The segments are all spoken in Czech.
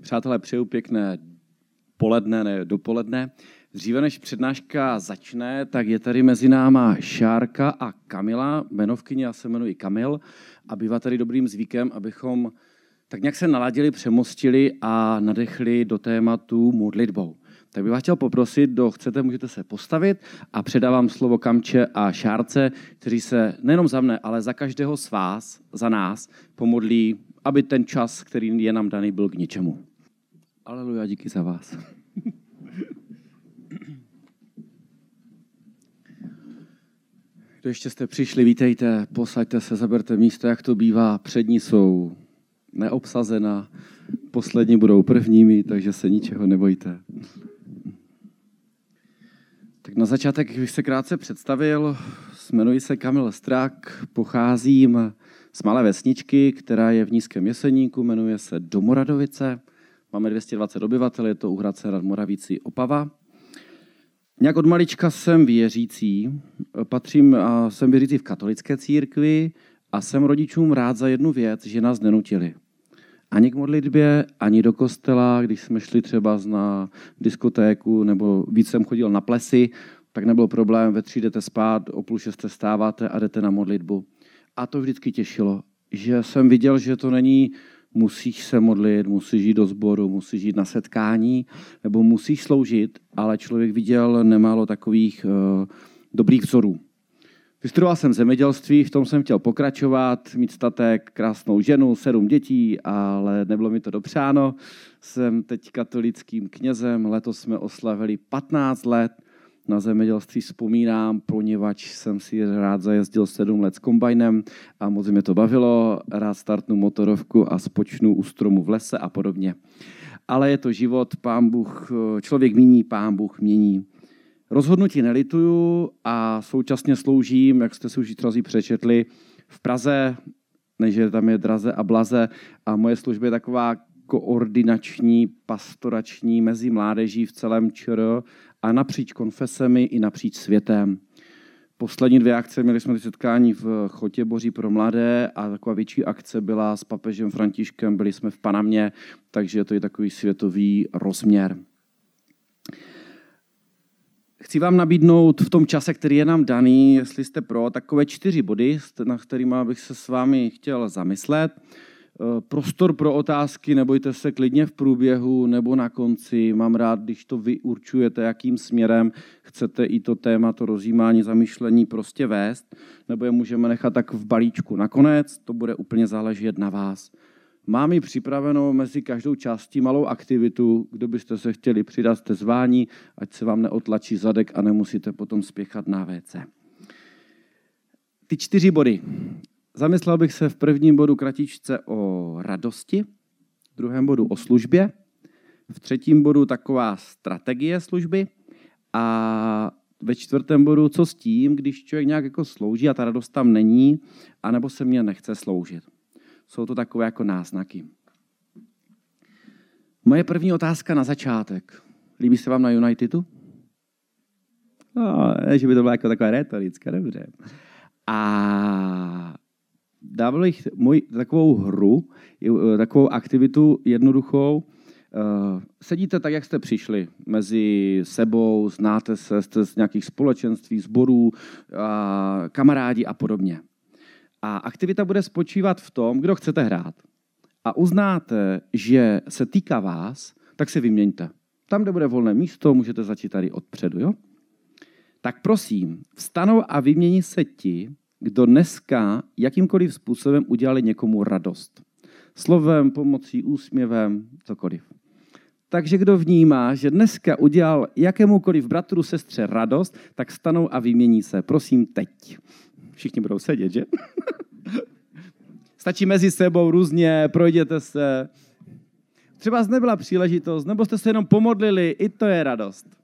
Přátelé, přeju pěkné poledne, ne dopoledne. Dříve než přednáška začne, tak je tady mezi náma Šárka a Kamila, jmenovkyně, já se jmenuji Kamil, a bývá tady dobrým zvykem, abychom tak nějak se naladili, přemostili a nadechli do tématu modlitbou. Tak bych vás chtěl poprosit, kdo chcete, můžete se postavit a předávám slovo Kamče a Šárce, kteří se nejenom za mne, ale za každého z vás, za nás, pomodlí, aby ten čas, který je nám daný, byl k ničemu. Aleluja, díky za vás. Kdo ještě jste přišli, vítejte, posaďte se, zaberte místo, jak to bývá. Přední jsou neobsazena, poslední budou prvními, takže se ničeho nebojte. Tak na začátek bych se krátce představil. Jmenuji se Kamil Strak, pocházím z malé vesničky, která je v Nízkém Jeseníku, jmenuje se Domoradovice. Máme 220 obyvatel, je to u Hradce nad Moravící Opava. Nějak od malička jsem věřící, patřím a jsem věřící v katolické církvi a jsem rodičům rád za jednu věc, že nás nenutili. Ani k modlitbě, ani do kostela, když jsme šli třeba na diskotéku nebo víc jsem chodil na plesy, tak nebyl problém, ve tři jdete spát, o půl šesté stáváte a jdete na modlitbu. A to vždycky těšilo, že jsem viděl, že to není musíš se modlit, musíš jít do sboru, musíš jít na setkání, nebo musíš sloužit, ale člověk viděl nemálo takových uh, dobrých vzorů. Vystudoval jsem zemědělství, v tom jsem chtěl pokračovat, mít statek, krásnou ženu, sedm dětí, ale nebylo mi to dopřáno. Jsem teď katolickým knězem, letos jsme oslavili 15 let, na zemědělství vzpomínám, poněvadž jsem si rád zajezdil sedm let s kombajnem a moc mě to bavilo. Rád startnu motorovku a spočnu u stromu v lese a podobně. Ale je to život, pán Bůh, člověk mění, pán Bůh mění. Rozhodnutí nelituju a současně sloužím, jak jste si už trazí přečetli, v Praze, než tam je draze a blaze a moje služba je taková koordinační, pastorační mezi mládeží v celém ČR a napříč konfesemi i napříč světem. Poslední dvě akce, měli jsme setkání v Chotě Boží pro mladé a taková větší akce byla s papežem Františkem, byli jsme v Panamě, takže to je takový světový rozměr. Chci vám nabídnout v tom čase, který je nám daný, jestli jste pro, takové čtyři body, na kterými bych se s vámi chtěl zamyslet. Eh, prostor pro otázky, nebojte se klidně v průběhu nebo na konci. Mám rád, když to vy určujete, jakým směrem chcete i to téma, to rozjímání, zamýšlení prostě vést, nebo je můžeme nechat tak v balíčku. Nakonec to bude úplně záležet na vás. Mám i připravenou mezi každou částí malou aktivitu, kdo byste se chtěli přidat, jste zvání, ať se vám neotlačí zadek a nemusíte potom spěchat na WC. Ty čtyři body. Zamyslel bych se v prvním bodu kratičce o radosti, v druhém bodu o službě, v třetím bodu taková strategie služby a ve čtvrtém bodu, co s tím, když člověk nějak jako slouží a ta radost tam není, anebo se mě nechce sloužit. Jsou to takové jako náznaky. Moje první otázka na začátek. Líbí se vám na Unitedu? No, že by to byla jako taková retorická, dobře. A dával bych můj, takovou hru, eh, takovou aktivitu jednoduchou. Eh, sedíte tak, jak jste přišli, mezi sebou, znáte se, jste z nějakých společenství, sborů, kamarádi a podobně. A aktivita bude spočívat v tom, kdo chcete hrát. A uznáte, že se týká vás, tak se vyměňte. Tam, kde bude volné místo, můžete začít tady odpředu, jo? Tak prosím, vstanou a vymění se ti, kdo dneska jakýmkoliv způsobem udělali někomu radost. Slovem, pomocí, úsměvem, cokoliv. Takže kdo vnímá, že dneska udělal jakémukoliv bratru, sestře radost, tak stanou a vymění se. Prosím, teď. Všichni budou sedět, že? Stačí mezi sebou různě, projděte se. Třeba nebyla příležitost, nebo jste se jenom pomodlili, i to je radost.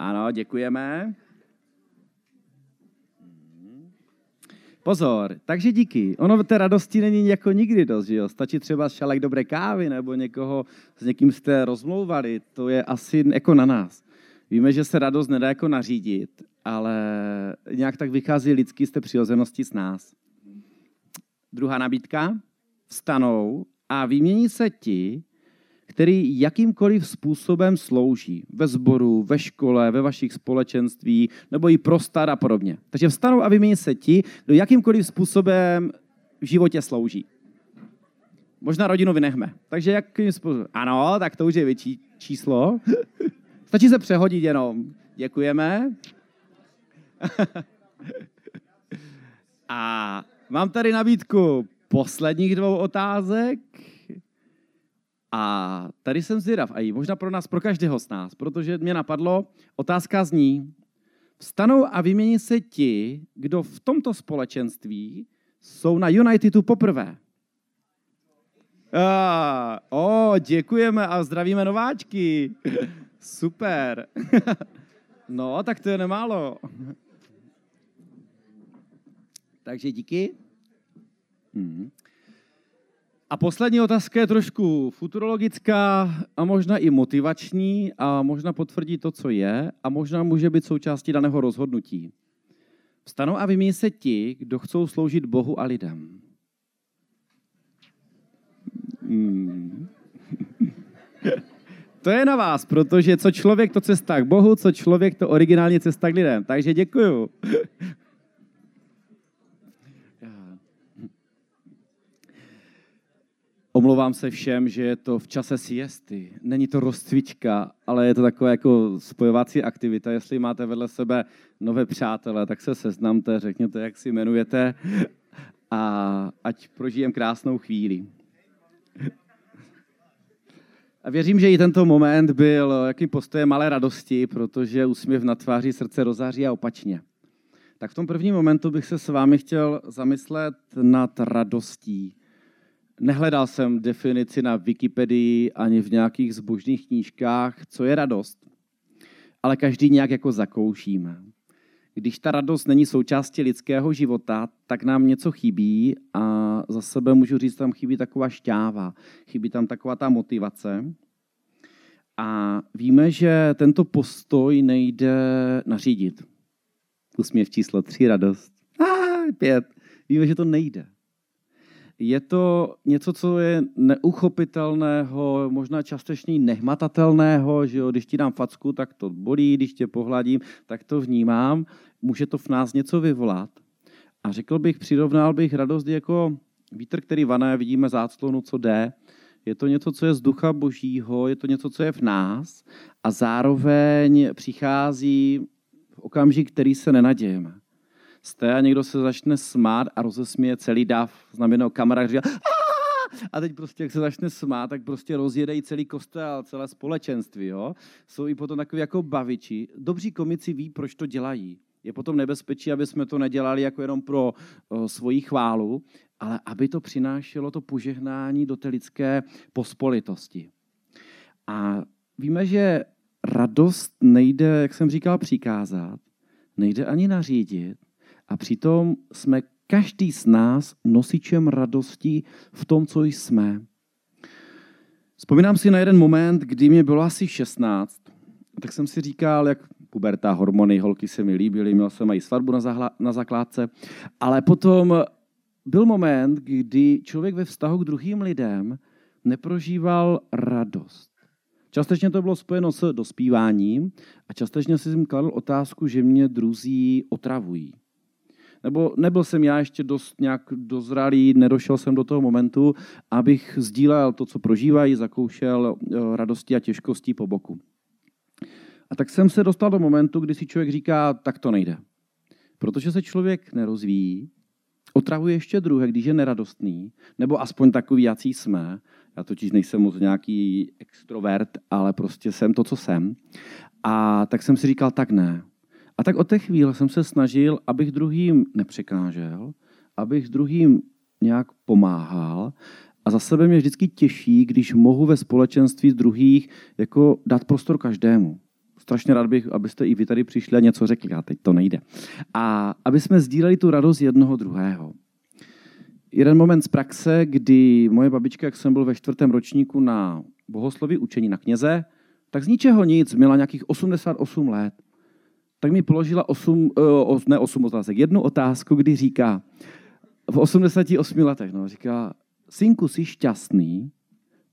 Ano, děkujeme. Pozor, takže díky. Ono té radosti není jako nikdy dost, že jo? Stačí třeba šalek dobré kávy nebo někoho, s někým jste rozmlouvali, to je asi jako na nás. Víme, že se radost nedá jako nařídit, ale nějak tak vychází lidský z té přirozenosti s nás. Druhá nabídka. Vstanou a vymění se ti, který jakýmkoliv způsobem slouží ve sboru, ve škole, ve vašich společenství, nebo i pro a podobně. Takže vstanou a vymění se ti, kdo jakýmkoliv způsobem v životě slouží. Možná rodinu vynechme. Takže jakým způsobem? Ano, tak to už je větší číslo. Stačí se přehodit jenom. Děkujeme. a mám tady nabídku posledních dvou otázek. A tady jsem zvědav, a i možná pro nás, pro každého z nás, protože mě napadlo, otázka zní, vstanou a vymění se ti, kdo v tomto společenství jsou na Unitedu poprvé. Ah, o, děkujeme a zdravíme nováčky. Super. no, tak to je nemálo. Takže díky. Hmm. A poslední otázka je trošku futurologická a možná i motivační a možná potvrdí to, co je a možná může být součástí daného rozhodnutí. Vstanou a vymění se ti, kdo chcou sloužit Bohu a lidem. Hmm. to je na vás, protože co člověk, to cesta k Bohu, co člověk, to originální cesta k lidem. Takže děkuju. Omlouvám se všem, že je to v čase siesty. Není to rozcvička, ale je to taková jako spojovací aktivita. Jestli máte vedle sebe nové přátele, tak se seznamte, řekněte, jak si jmenujete a ať prožijem krásnou chvíli. A věřím, že i tento moment byl jakým postojem malé radosti, protože úsměv na tváři srdce rozáří a opačně. Tak v tom prvním momentu bych se s vámi chtěl zamyslet nad radostí. Nehledal jsem definici na Wikipedii ani v nějakých zbožných knížkách, co je radost. Ale každý nějak jako zakoušíme. Když ta radost není součástí lidského života, tak nám něco chybí a za sebe můžu říct, tam chybí taková šťáva, chybí tam taková ta motivace. A víme, že tento postoj nejde nařídit. Usměv číslo tři, radost. Ah, pět. Víme, že to nejde je to něco, co je neuchopitelného, možná částečně nehmatatelného, že jo? když ti dám facku, tak to bolí, když tě pohladím, tak to vnímám, může to v nás něco vyvolat. A řekl bych, přirovnal bych radost jako vítr, který vané, vidíme záclonu, co jde. Je to něco, co je z ducha božího, je to něco, co je v nás a zároveň přichází v okamžik, který se nenadějeme jste a někdo se začne smát a rozesměje celý dáv znamená kamarád, říká a teď prostě, jak se začne smát, tak prostě rozjedejí celý kostel, celé společenství. Jo? Jsou i potom takový jako baviči. Dobří komici ví, proč to dělají. Je potom nebezpečí, aby jsme to nedělali jako jenom pro o, svoji chválu, ale aby to přinášelo to požehnání do té lidské pospolitosti. A víme, že radost nejde, jak jsem říkal, přikázat, nejde ani nařídit, a přitom jsme každý z nás nosičem radosti v tom, co jsme. Vzpomínám si na jeden moment, kdy mě bylo asi 16, tak jsem si říkal, jak puberta, hormony, holky se mi líbily, měl jsem i svatbu na, zahla, na zakládce, ale potom byl moment, kdy člověk ve vztahu k druhým lidem neprožíval radost. Částečně to bylo spojeno s dospíváním a částečně si jim kladl otázku, že mě druzí otravují. Nebo nebyl jsem já ještě dost nějak dozralý, nedošel jsem do toho momentu, abych sdílel to, co prožívají, zakoušel eh, radosti a těžkostí po boku. A tak jsem se dostal do momentu, kdy si člověk říká, tak to nejde. Protože se člověk nerozvíjí, otravuje ještě druhé, když je neradostný, nebo aspoň takový, jací jsme. Já totiž nejsem moc nějaký extrovert, ale prostě jsem to, co jsem. A tak jsem si říkal, tak ne. A tak od té chvíle jsem se snažil, abych druhým nepřekážel, abych druhým nějak pomáhal a za sebe mě vždycky těší, když mohu ve společenství z druhých jako dát prostor každému. Strašně rád bych, abyste i vy tady přišli a něco řekli, a teď to nejde. A aby jsme sdíleli tu radost jednoho druhého. Jeden moment z praxe, kdy moje babička, jak jsem byl ve čtvrtém ročníku na bohosloví učení na kněze, tak z ničeho nic, měla nějakých 88 let tak mi položila osm, eh, ne osm otázek, jednu otázku, kdy říká, v 88 letech, no, říká, synku, jsi šťastný?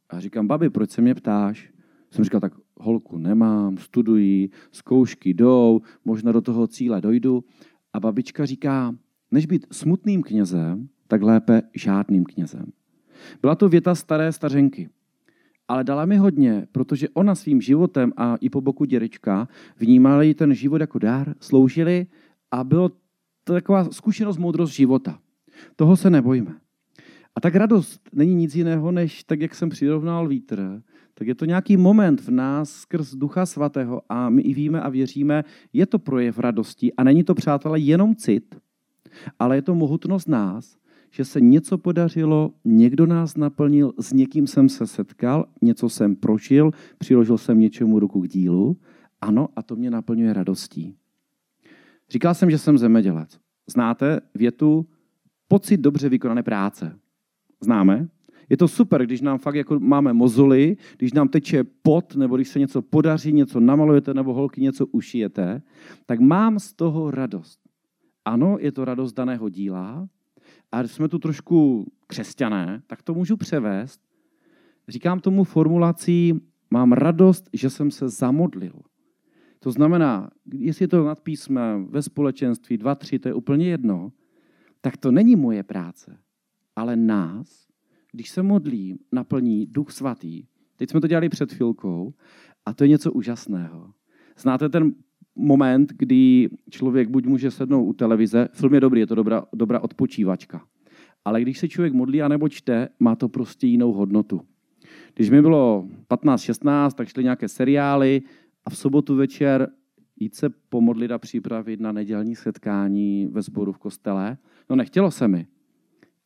A říkám, babi, proč se mě ptáš? Jsem říkal, tak holku nemám, studuji, zkoušky jdou, možná do toho cíle dojdu. A babička říká, než být smutným knězem, tak lépe žádným knězem. Byla to věta staré stařenky, ale dala mi hodně, protože ona svým životem a i po boku děrička vnímali ten život jako dár, sloužili a bylo to taková zkušenost, moudrost života. Toho se nebojíme. A tak radost není nic jiného, než tak, jak jsem přirovnal vítr, tak je to nějaký moment v nás skrz Ducha Svatého a my i víme a věříme, je to projev radosti a není to, přátelé, jenom cit, ale je to mohutnost nás, že se něco podařilo, někdo nás naplnil, s někým jsem se setkal, něco jsem prožil, přiložil jsem něčemu ruku k dílu. Ano, a to mě naplňuje radostí. Říkal jsem, že jsem zemědělec. Znáte větu pocit dobře vykonané práce? Známe? Je to super, když nám fakt jako máme mozuly, když nám teče pot, nebo když se něco podaří, něco namalujete, nebo holky něco ušijete, tak mám z toho radost. Ano, je to radost daného díla, a jsme tu trošku křesťané, tak to můžu převést. Říkám tomu formulací, mám radost, že jsem se zamodlil. To znamená, jestli je to nad písmem, ve společenství, dva, tři, to je úplně jedno, tak to není moje práce, ale nás, když se modlím, naplní Duch Svatý. Teď jsme to dělali před chvilkou a to je něco úžasného. Znáte ten moment, kdy člověk buď může sednout u televize, film je dobrý, je to dobrá, dobrá odpočívačka, ale když se člověk modlí anebo čte, má to prostě jinou hodnotu. Když mi bylo 15-16, tak šly nějaké seriály a v sobotu večer jít se pomodlit a připravit na nedělní setkání ve sboru v kostele. No nechtělo se mi.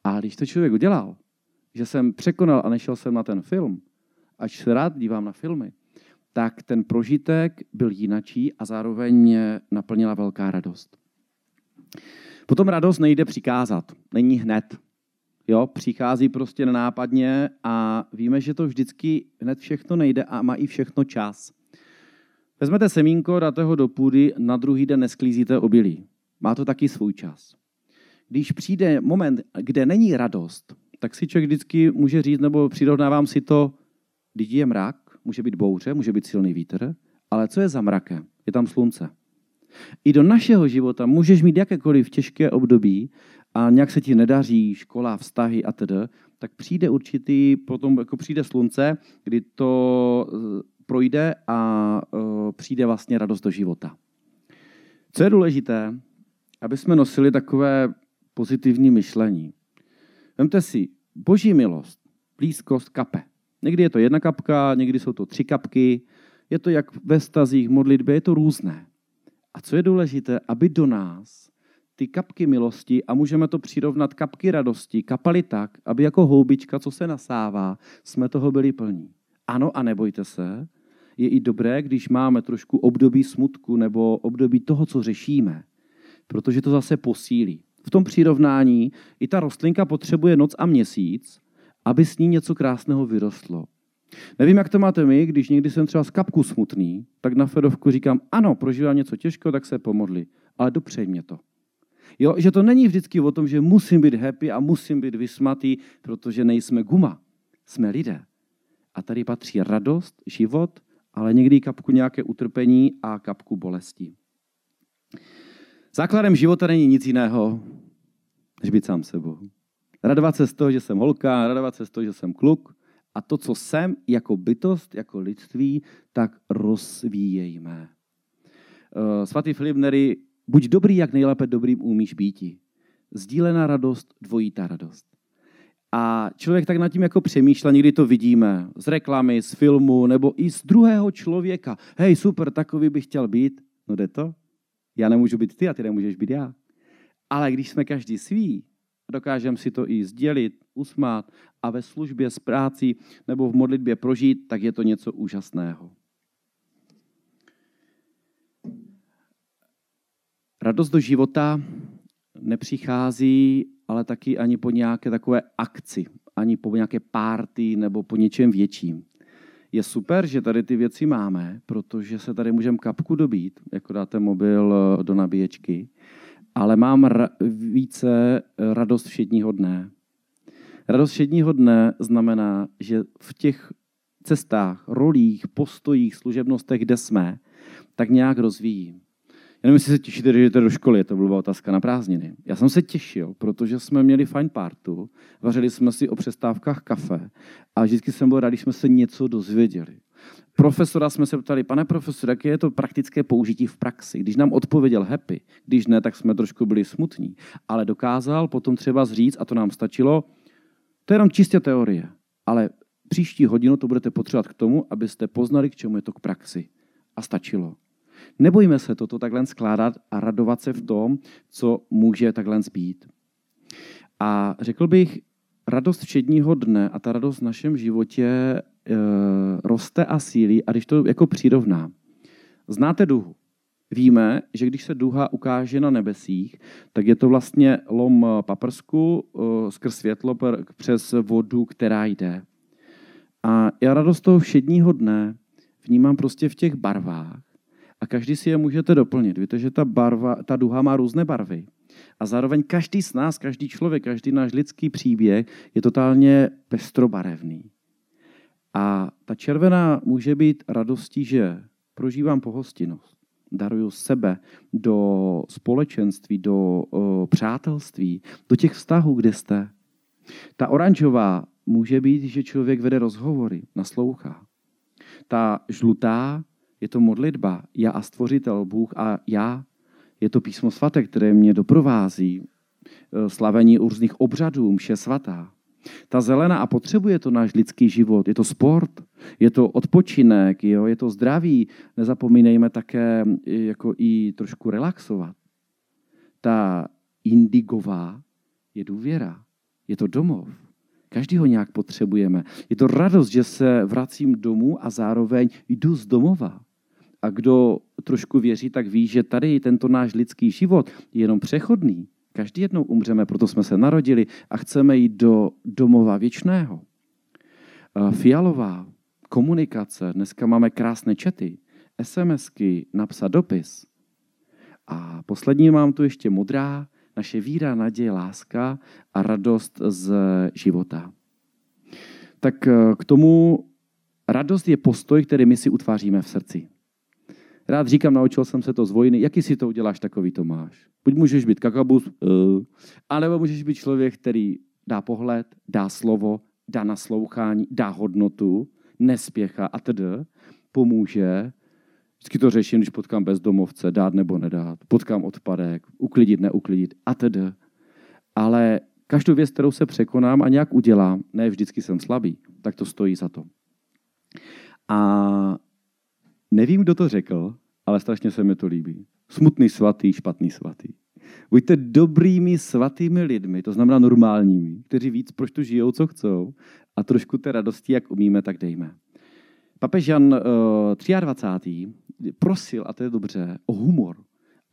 A když to člověk udělal, že jsem překonal a nešel jsem na ten film, až se rád dívám na filmy, tak ten prožitek byl jinačí a zároveň mě naplnila velká radost. Potom radost nejde přikázat, není hned. Jo, přichází prostě nenápadně a víme, že to vždycky hned všechno nejde a má i všechno čas. Vezmete semínko, dáte ho do půdy, na druhý den nesklízíte obilí. Má to taky svůj čas. Když přijde moment, kde není radost, tak si člověk vždycky může říct, nebo přirovnávám si to, když je mrak, může být bouře, může být silný vítr, ale co je za mrakem? Je tam slunce. I do našeho života můžeš mít jakékoliv těžké období a nějak se ti nedaří, škola, vztahy a tedy, tak přijde určitý, potom jako přijde slunce, kdy to eh, projde a uh, přijde vlastně radost do života. Co je důležité, aby jsme nosili takové pozitivní myšlení. Vemte si, boží milost, blízkost kape. Někdy je to jedna kapka, někdy jsou to tři kapky, je to jak ve stazích, modlitbě, je to různé. A co je důležité, aby do nás ty kapky milosti, a můžeme to přirovnat kapky radosti, kapaly tak, aby jako houbička, co se nasává, jsme toho byli plní. Ano a nebojte se, je i dobré, když máme trošku období smutku nebo období toho, co řešíme, protože to zase posílí. V tom přirovnání i ta rostlinka potřebuje noc a měsíc, aby s ní něco krásného vyrostlo. Nevím, jak to máte my, když někdy jsem třeba z kapku smutný, tak na Fedovku říkám, ano, prožívám něco těžko, tak se pomodli, ale dopřej mě to. Jo, že to není vždycky o tom, že musím být happy a musím být vysmatý, protože nejsme guma. Jsme lidé. A tady patří radost, život, ale někdy kapku nějaké utrpení a kapku bolesti. Základem života není nic jiného, než být sám sebou. Radovat se z toho, že jsem holka, radovat se z toho, že jsem kluk. A to, co jsem jako bytost, jako lidství, tak rozvíjejme. Eh, svatý Filip Nery, buď dobrý, jak nejlépe dobrým umíš býti. Sdílená radost, dvojitá radost. A člověk tak nad tím jako přemýšlel, někdy to vidíme z reklamy, z filmu, nebo i z druhého člověka. Hej, super, takový bych chtěl být. No jde to? Já nemůžu být ty a ty nemůžeš být já. Ale když jsme každý svý, dokážeme si to i sdělit, usmát a ve službě s práci nebo v modlitbě prožít, tak je to něco úžasného. Radost do života nepřichází ale taky ani po nějaké takové akci, ani po nějaké párty nebo po něčem větším. Je super, že tady ty věci máme, protože se tady můžeme kapku dobít, jako dáte mobil do nabíječky, ale mám ra- více radost všedního dne. Radost všedního dne znamená, že v těch cestách, rolích, postojích, služebnostech, kde jsme, tak nějak rozvíjím. Já nevím, jestli se těšíte, že jdete do školy, to byla otázka na prázdniny. Já jsem se těšil, protože jsme měli fajn partu, vařili jsme si o přestávkách kafe a vždycky jsem byl rád, když jsme se něco dozvěděli. Profesora jsme se ptali, pane profesor, jaké je to praktické použití v praxi? Když nám odpověděl happy, když ne, tak jsme trošku byli smutní, ale dokázal potom třeba zříct, a to nám stačilo, to je jenom čistě teorie, ale příští hodinu to budete potřebovat k tomu, abyste poznali, k čemu je to k praxi. A stačilo. Nebojme se toto takhle skládat a radovat se v tom, co může takhle být. A řekl bych, radost všedního dne a ta radost v našem životě e, roste a sílí, a když to jako přirovná. Znáte duhu. Víme, že když se duha ukáže na nebesích, tak je to vlastně lom paprsku e, skrz světlo přes vodu, která jde. A já radost toho všedního dne vnímám prostě v těch barvách. A každý si je můžete doplnit. Víte, že ta, barva, ta duha má různé barvy. A zároveň každý z nás, každý člověk, každý náš lidský příběh je totálně pestrobarevný. A ta červená může být radostí, že prožívám pohostinnost, daruju sebe do společenství, do přátelství, do těch vztahů, kde jste. Ta oranžová může být, že člověk vede rozhovory, naslouchá. Ta žlutá je to modlitba, já a stvořitel, Bůh a já. Je to písmo svaté, které mě doprovází, e, slavení různých obřadů, mše svatá. Ta zelená a potřebuje to náš lidský život. Je to sport, je to odpočinek, jo? je to zdraví. Nezapomínejme také jako i trošku relaxovat. Ta indigová je důvěra, je to domov. Každý ho nějak potřebujeme. Je to radost, že se vracím domů a zároveň jdu z domova. A kdo trošku věří, tak ví, že tady tento náš lidský život je jenom přechodný. Každý jednou umřeme, proto jsme se narodili a chceme jít do domova věčného. Fialová komunikace, dneska máme krásné čety, SMSky, napsat dopis. A poslední mám tu ještě modrá, naše víra, naděje, láska a radost z života. Tak eh, k tomu radost je postoj, který my si utváříme v srdci. Rád říkám, naučil jsem se to z vojny. Jaký si to uděláš, takový to máš. Buď můžeš být kakabus, uh, anebo můžeš být člověk, který dá pohled, dá slovo, dá naslouchání, dá hodnotu, nespěchá a tedy pomůže. Vždycky to řeším, když potkám bezdomovce, dát nebo nedát, potkám odpadek, uklidit, neuklidit a tedy. Ale každou věc, kterou se překonám a nějak udělám, ne vždycky jsem slabý, tak to stojí za to. A nevím, kdo to řekl, ale strašně se mi to líbí. Smutný svatý, špatný svatý. Buďte dobrými svatými lidmi, to znamená normálními, kteří víc proč tu žijou, co chcou a trošku té radosti, jak umíme, tak dejme. Papež Jan uh, eh, 23. prosil, a to je dobře, o humor.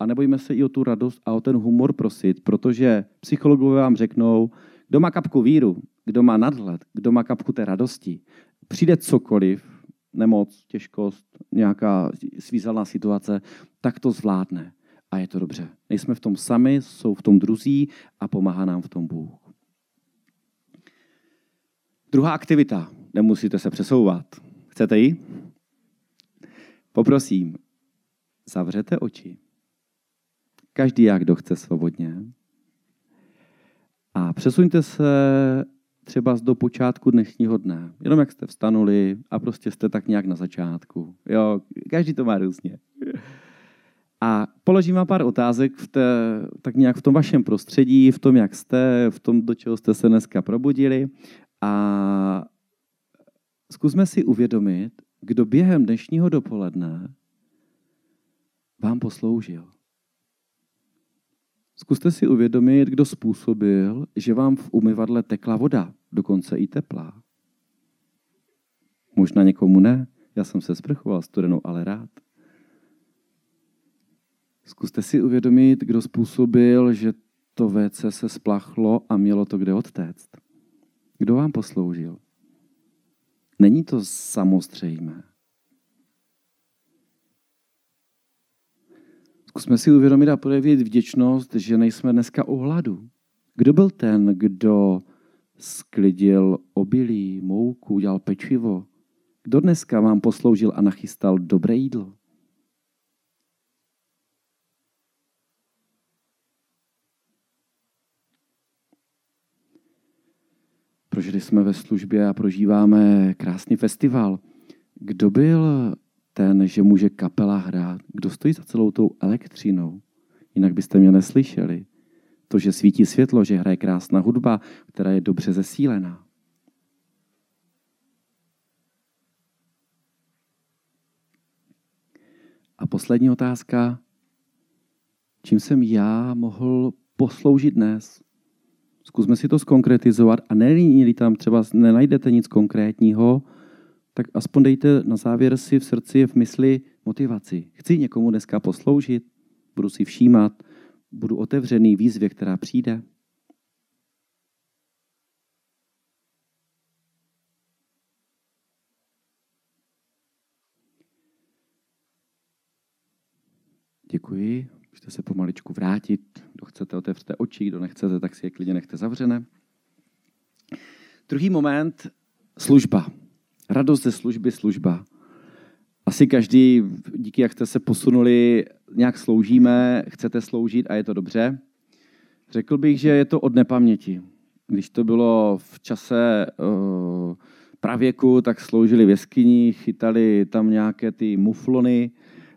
A nebojíme se i o tu radost a o ten humor prosit, protože psychologové vám řeknou, kdo má kapku víru, kdo má nadhled, kdo má kapku té radosti, přijde cokoliv, nemoc, těžkost, nějaká svízelná situace, tak to zvládne. A je to dobře. Nejsme v tom sami, jsou v tom druzí a pomáhá nám v tom Bůh. Druhá aktivita. Nemusíte se přesouvat. Chcete ji? Poprosím, zavřete oči. Každý jak kdo chce svobodně. A přesuňte se třeba do počátku dnešního dne. Jenom jak jste vstanuli a prostě jste tak nějak na začátku. Jo, každý to má různě. A položím vám pár otázek v té, tak nějak v tom vašem prostředí, v tom, jak jste, v tom, do čeho jste se dneska probudili. A zkusme si uvědomit, kdo během dnešního dopoledne vám posloužil. Zkuste si uvědomit, kdo způsobil, že vám v umyvadle tekla voda, dokonce i teplá. Možná někomu ne, já jsem se sprchoval studenou, ale rád. Zkuste si uvědomit, kdo způsobil, že to WC se splachlo a mělo to kde odtéct. Kdo vám posloužil? Není to samozřejmé. Zkusme si uvědomit a projevit vděčnost, že nejsme dneska o hladu. Kdo byl ten, kdo sklidil obilí, mouku, udělal pečivo? Kdo dneska vám posloužil a nachystal dobré jídlo? Prožili jsme ve službě a prožíváme krásný festival. Kdo byl ten, že může kapela hrát? Kdo stojí za celou tou elektřinou? Jinak byste mě neslyšeli. To, že svítí světlo, že hraje krásná hudba, která je dobře zesílená. A poslední otázka. Čím jsem já mohl posloužit dnes? Zkusme si to skonkretizovat a není tam třeba nenajdete nic konkrétního, tak aspoň dejte na závěr si v srdci, v mysli motivaci. Chci někomu dneska posloužit, budu si všímat, budu otevřený výzvě, která přijde. Děkuji. Můžete se pomaličku vrátit. Kdo chcete, otevřete oči, kdo nechcete, tak si je klidně nechte zavřené. Druhý moment, služba. Radost ze služby, služba. Asi každý, díky jak jste se posunuli, nějak sloužíme, chcete sloužit a je to dobře. Řekl bych, že je to od nepaměti. Když to bylo v čase uh, pravěku, tak sloužili v jeskyni, chytali tam nějaké ty muflony,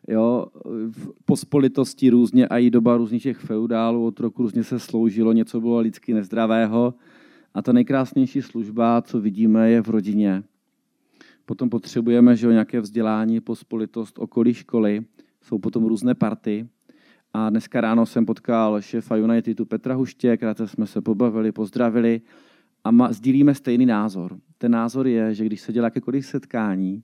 jo, v pospolitosti různě a i doba různých těch feudálů, od roku různě se sloužilo, něco bylo lidsky nezdravého. A ta nejkrásnější služba, co vidíme, je v rodině. Potom potřebujeme že jo, nějaké vzdělání, pospolitost, okolí školy. Jsou potom různé party. A dneska ráno jsem potkal šéfa Unitedu Petra Huště, krátce jsme se pobavili, pozdravili a ma, sdílíme stejný názor. Ten názor je, že když se dělá jakékoliv setkání,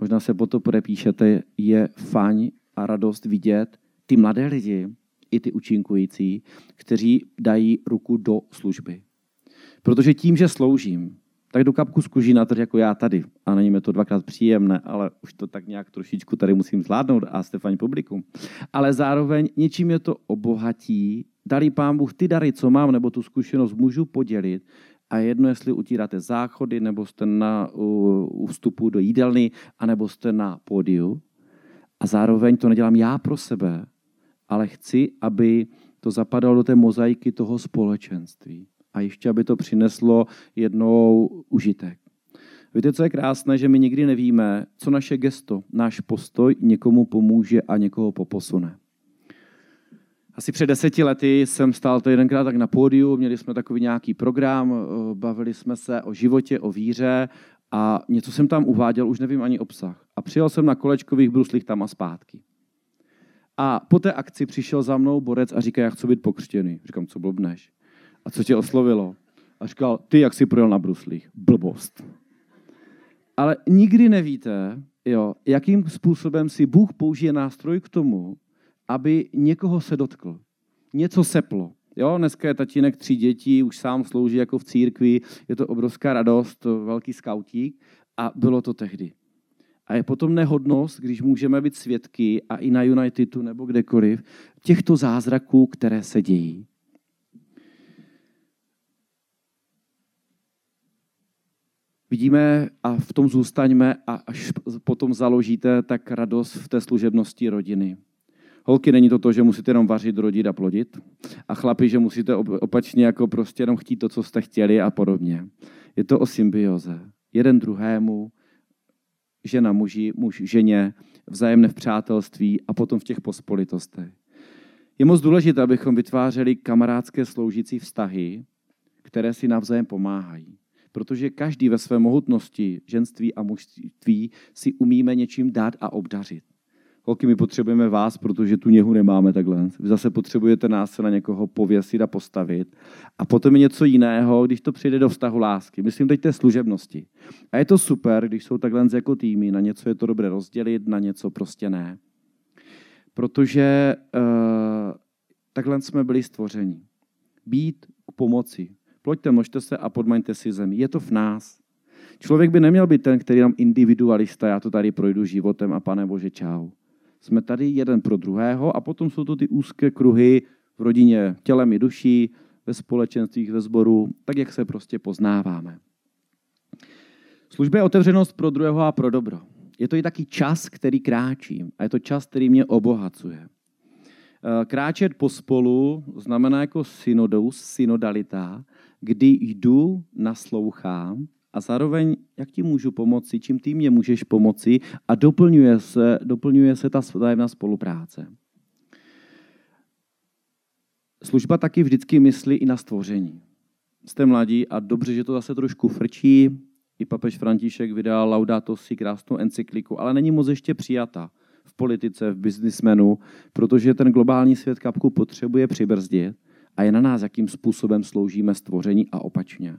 možná se po to podepíšete, je fajn a radost vidět ty mladé lidi, i ty učinkující, kteří dají ruku do služby. Protože tím, že sloužím, tak do kapku z kuží natrh jako já tady. A není mi to dvakrát příjemné, ale už to tak nějak trošičku tady musím zvládnout a Stefani publikum. Ale zároveň něčím je to obohatí, dali pán Bůh ty dary, co mám, nebo tu zkušenost můžu podělit a jedno, jestli utíráte záchody, nebo jste na, u, u vstupu do jídelny, anebo jste na pódiu. A zároveň to nedělám já pro sebe, ale chci, aby to zapadalo do té mozaiky toho společenství. A ještě, aby to přineslo jednou užitek. Víte, co je krásné, že my nikdy nevíme, co naše gesto, náš postoj někomu pomůže a někoho poposune. Asi před deseti lety jsem stál to jedenkrát tak na pódiu, měli jsme takový nějaký program, eh, bavili jsme se o životě, o víře a něco jsem tam uváděl, už nevím ani obsah. A přijel jsem na kolečkových bruslích tam a zpátky. A po té akci přišel za mnou borec a říká, já chci být pokřtěný. Říkám, co blbneš? A co tě oslovilo? A říkal, ty jak jsi projel na bruslích. Blbost. Ale nikdy nevíte, jo, jakým způsobem si Bůh použije nástroj k tomu, aby někoho se dotkl. Něco seplo. Jo, dneska je tatínek tří dětí, už sám slouží jako v církvi, je to obrovská radost, velký skautík a bylo to tehdy. A je potom nehodnost, když můžeme být svědky a i na Unitedu nebo kdekoliv, těchto zázraků, které se dějí. Vidíme a v tom zůstaňme a až potom založíte tak radost v té služebnosti rodiny. Holky, není to to, že musíte jenom vařit, rodit a plodit. A chlapi, že musíte opačně jako prostě jenom chtít to, co jste chtěli a podobně. Je to o symbioze. Jeden druhému, žena muži, muž ženě, vzájemné v přátelství a potom v těch pospolitostech. Je moc důležité, abychom vytvářeli kamarádské sloužící vztahy, které si navzájem pomáhají. Protože každý ve své mohutnosti, ženství a mužství si umíme něčím dát a obdařit. Holky, my potřebujeme vás, protože tu něhu nemáme takhle. Vy zase potřebujete nás se na někoho pověsit a postavit. A potom je něco jiného, když to přijde do vztahu lásky. Myslím teď té služebnosti. A je to super, když jsou takhle jako týmy. Na něco je to dobré rozdělit, na něco prostě ne. Protože uh, takhle jsme byli stvořeni. Být k pomoci. Ploďte, množte se a podmaňte si zemi. Je to v nás. Člověk by neměl být ten, který nám individualista, já to tady projdu životem a pane Bože, čau. Jsme tady jeden pro druhého a potom jsou to ty úzké kruhy v rodině, tělem i duší, ve společenstvích, ve sboru, tak jak se prostě poznáváme. Služba je otevřenost pro druhého a pro dobro. Je to i taky čas, který kráčím a je to čas, který mě obohacuje. Eh, kráčet pospolu znamená jako synodous, synodalita, kdy jdu, naslouchám a zároveň, jak ti můžu pomoci, čím ty mě můžeš pomoci a doplňuje se, doplňuje se ta vzájemná spolupráce. Služba taky vždycky myslí i na stvoření. Jste mladí a dobře, že to zase trošku frčí. I papež František vydal Laudato si krásnou encykliku, ale není moc ještě přijata v politice, v biznismenu, protože ten globální svět kapku potřebuje přibrzdit a je na nás, jakým způsobem sloužíme stvoření a opačně.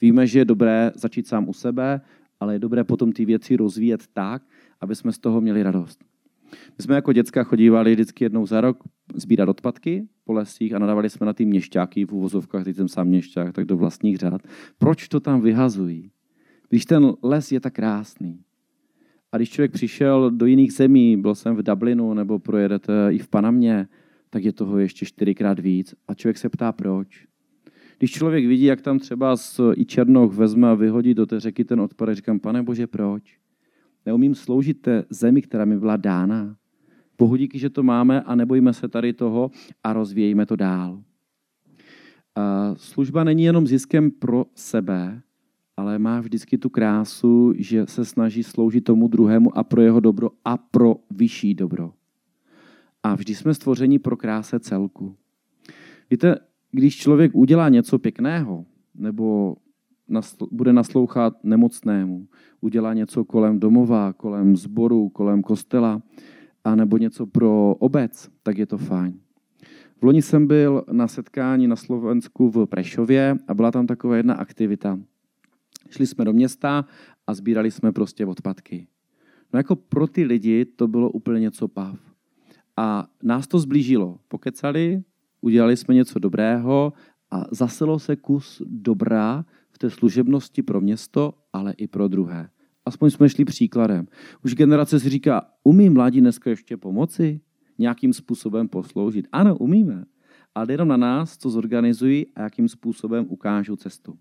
Víme, že je dobré začít sám u sebe, ale je dobré potom ty věci rozvíjet tak, aby jsme z toho měli radost. My jsme jako děcka chodívali vždycky jednou za rok sbírat odpadky po lesích a nadávali jsme na ty měšťáky v uvozovkách, teď jsem sám měšťák, tak do vlastních řád. Proč to tam vyhazují? Když ten les je tak krásný. A když člověk přišel do jiných zemí, byl jsem v Dublinu nebo projedete i v Panamě, tak je toho ještě čtyřikrát víc. A člověk se ptá, proč. Když člověk vidí, jak tam třeba z, i Černoch vezme a vyhodí do té řeky ten odpad, říkám, pane Bože, proč? Neumím sloužit té zemi, která mi byla dána. Bohu díky, že to máme a nebojíme se tady toho a rozvíjíme to dál. A služba není jenom ziskem pro sebe, ale má vždycky tu krásu, že se snaží sloužit tomu druhému a pro jeho dobro a pro vyšší dobro. A vždy jsme stvořeni pro kráse celku. Víte, když člověk udělá něco pěkného, nebo nasl- bude naslouchat nemocnému, udělá něco kolem domova, kolem zboru, kolem kostela, a nebo něco pro obec, tak je to fajn. V loni jsem byl na setkání na Slovensku v Prešově a byla tam taková jedna aktivita. Šli jsme do města a sbírali jsme prostě odpadky. No jako pro ty lidi to bylo úplně něco pav. A nás to zblížilo. Pokecali, udělali jsme něco dobrého a zaselo se kus dobrá v té služebnosti pro město, ale i pro druhé. Aspoň jsme šli příkladem. Už generace si říká, umí mladí dneska ještě pomoci? Nějakým způsobem posloužit? Ano, umíme. Ale jenom na nás, co zorganizují a jakým způsobem ukážou cestu.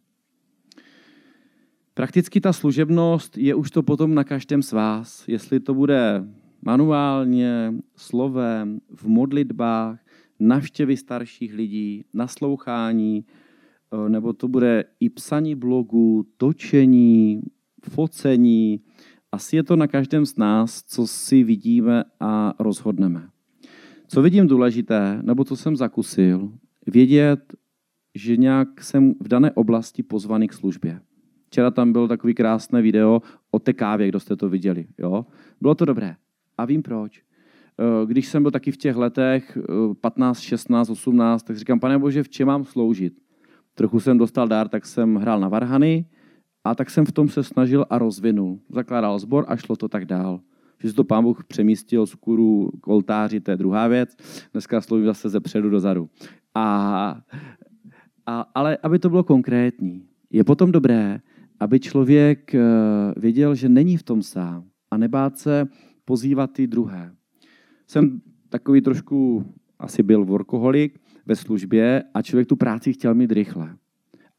Prakticky ta služebnost je už to potom na každém z vás. Jestli to bude manuálně, slovem, v modlitbách, navštěvy starších lidí, naslouchání, eh, nebo to bude i psaní blogu, točení, focení. Asi je to na každém z nás, co si vidíme a rozhodneme. Co vidím důležité, nebo co jsem zakusil, vědět, že nějak jsem v dané oblasti pozvaný k službě. Včera tam bylo takový krásné video o té kávě, kdo jste to viděli. Jo? Bylo to dobré. A vím proč. Eh, když jsem byl taky v těch letech 15, 16, 18, tak říkám, pane Bože, v čem mám sloužit? Trochu jsem dostal dár, tak jsem hrál na varhany a tak jsem v tom se snažil a rozvinul. Zakládal sbor a šlo to tak dál. Že to pán Bůh přemístil z kuru k oltáři, to je druhá věc. Dneska sloužím zase ze předu do zadu. A, a, ale aby to bylo konkrétní. Je potom dobré, aby člověk eh, věděl, že není v tom sám a nebát se pozývat ty druhé. Jsem takový trošku, asi byl workoholik ve službě a člověk tu práci chtěl mít rychle.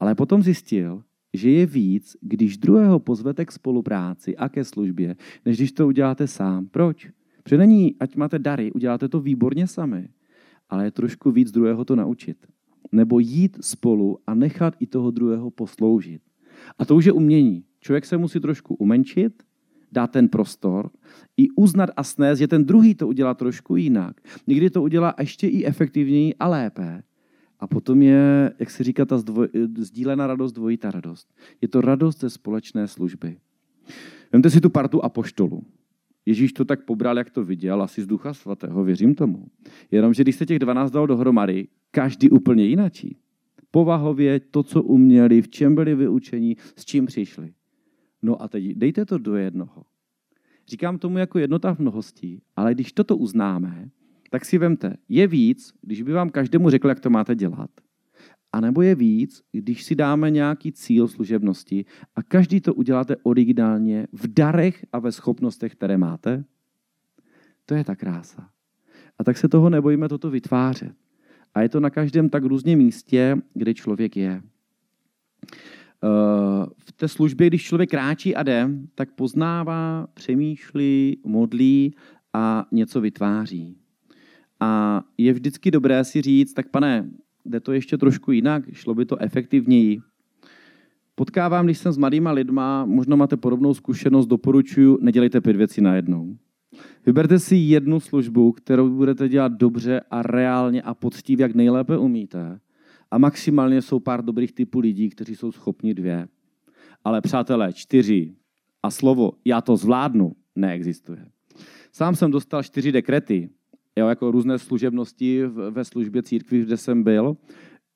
Ale potom zjistil, že je víc, když druhého pozvete k spolupráci a ke službě, než když to uděláte sám. Proč? Protože není, ať máte dary, uděláte to výborně sami, ale je trošku víc druhého to naučit. Nebo jít spolu a nechat i toho druhého posloužit. A to už je umění. Člověk se musí trošku umenčit, dát ten prostor, i uznat a snést, že ten druhý to udělá trošku jinak. Někdy to udělá ještě i efektivněji a lépe. A potom je, jak se říká, ta zdvoj, sdílená radost, dvojitá radost. Je to radost ze společné služby. Vemte si tu partu apoštolu. Ježíš to tak pobral, jak to viděl, asi z ducha svatého, věřím tomu. Jenomže když se těch 12 dal dohromady, každý úplně jinačí. Povahově, to, co uměli, v čem byli vyučení, s čím přišli. No a teď dejte to do jednoho. Říkám tomu jako jednota v mnohosti, ale když toto uznáme, tak si vemte, je víc, když by vám každému řekl, jak to máte dělat, a nebo je víc, když si dáme nějaký cíl služebnosti a každý to uděláte originálně v darech a ve schopnostech, které máte? To je ta krása. A tak se toho nebojíme toto vytvářet. A je to na každém tak různě místě, kde člověk je. Eh, v té službě, když člověk kráčí a jde, tak poznává, přemýšlí, modlí a něco vytváří. A je vždycky dobré si říct, tak pane, jde to ještě trošku jinak, šlo by to efektivněji. Potkávám, když jsem s mladýma lidma, možná máte podobnou zkušenost, doporučuji, nedělejte pět věcí najednou. Vyberte si jednu službu, kterou budete dělat dobře a reálně a poctivě, jak nejlépe umíte. A maximálně jsou pár dobrých typů lidí, kteří jsou schopni dvě. Ale přátelé, čtyři a slovo já to zvládnu neexistuje. Sám jsem dostal čtyři dekrety, jo, jako různé služebnosti ve službě církví, kde jsem byl,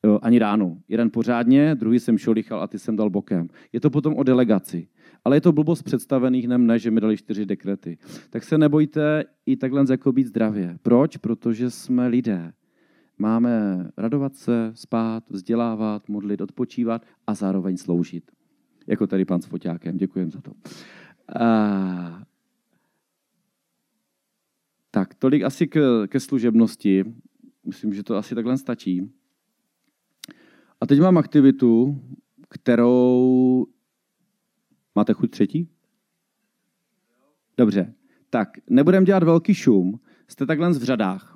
jo, ani ráno. Jeden pořádně, druhý jsem šolichal a ty jsem dal bokem. Je to potom o delegaci. Ale je to blbost představených ne, že mi dali čtyři dekrety. Tak se nebojte i takhle jako být zdravě. Proč? Protože jsme lidé. Máme radovat se, spát, vzdělávat, modlit, odpočívat a zároveň sloužit. Jako tady pan s foťákem. Děkujem za to. A... Tak, tolik asi k, ke služebnosti. Myslím, že to asi takhle stačí. A teď mám aktivitu, kterou Máte chuť třetí? Dobře. Tak, nebudeme dělat velký šum. Jste takhle v řadách.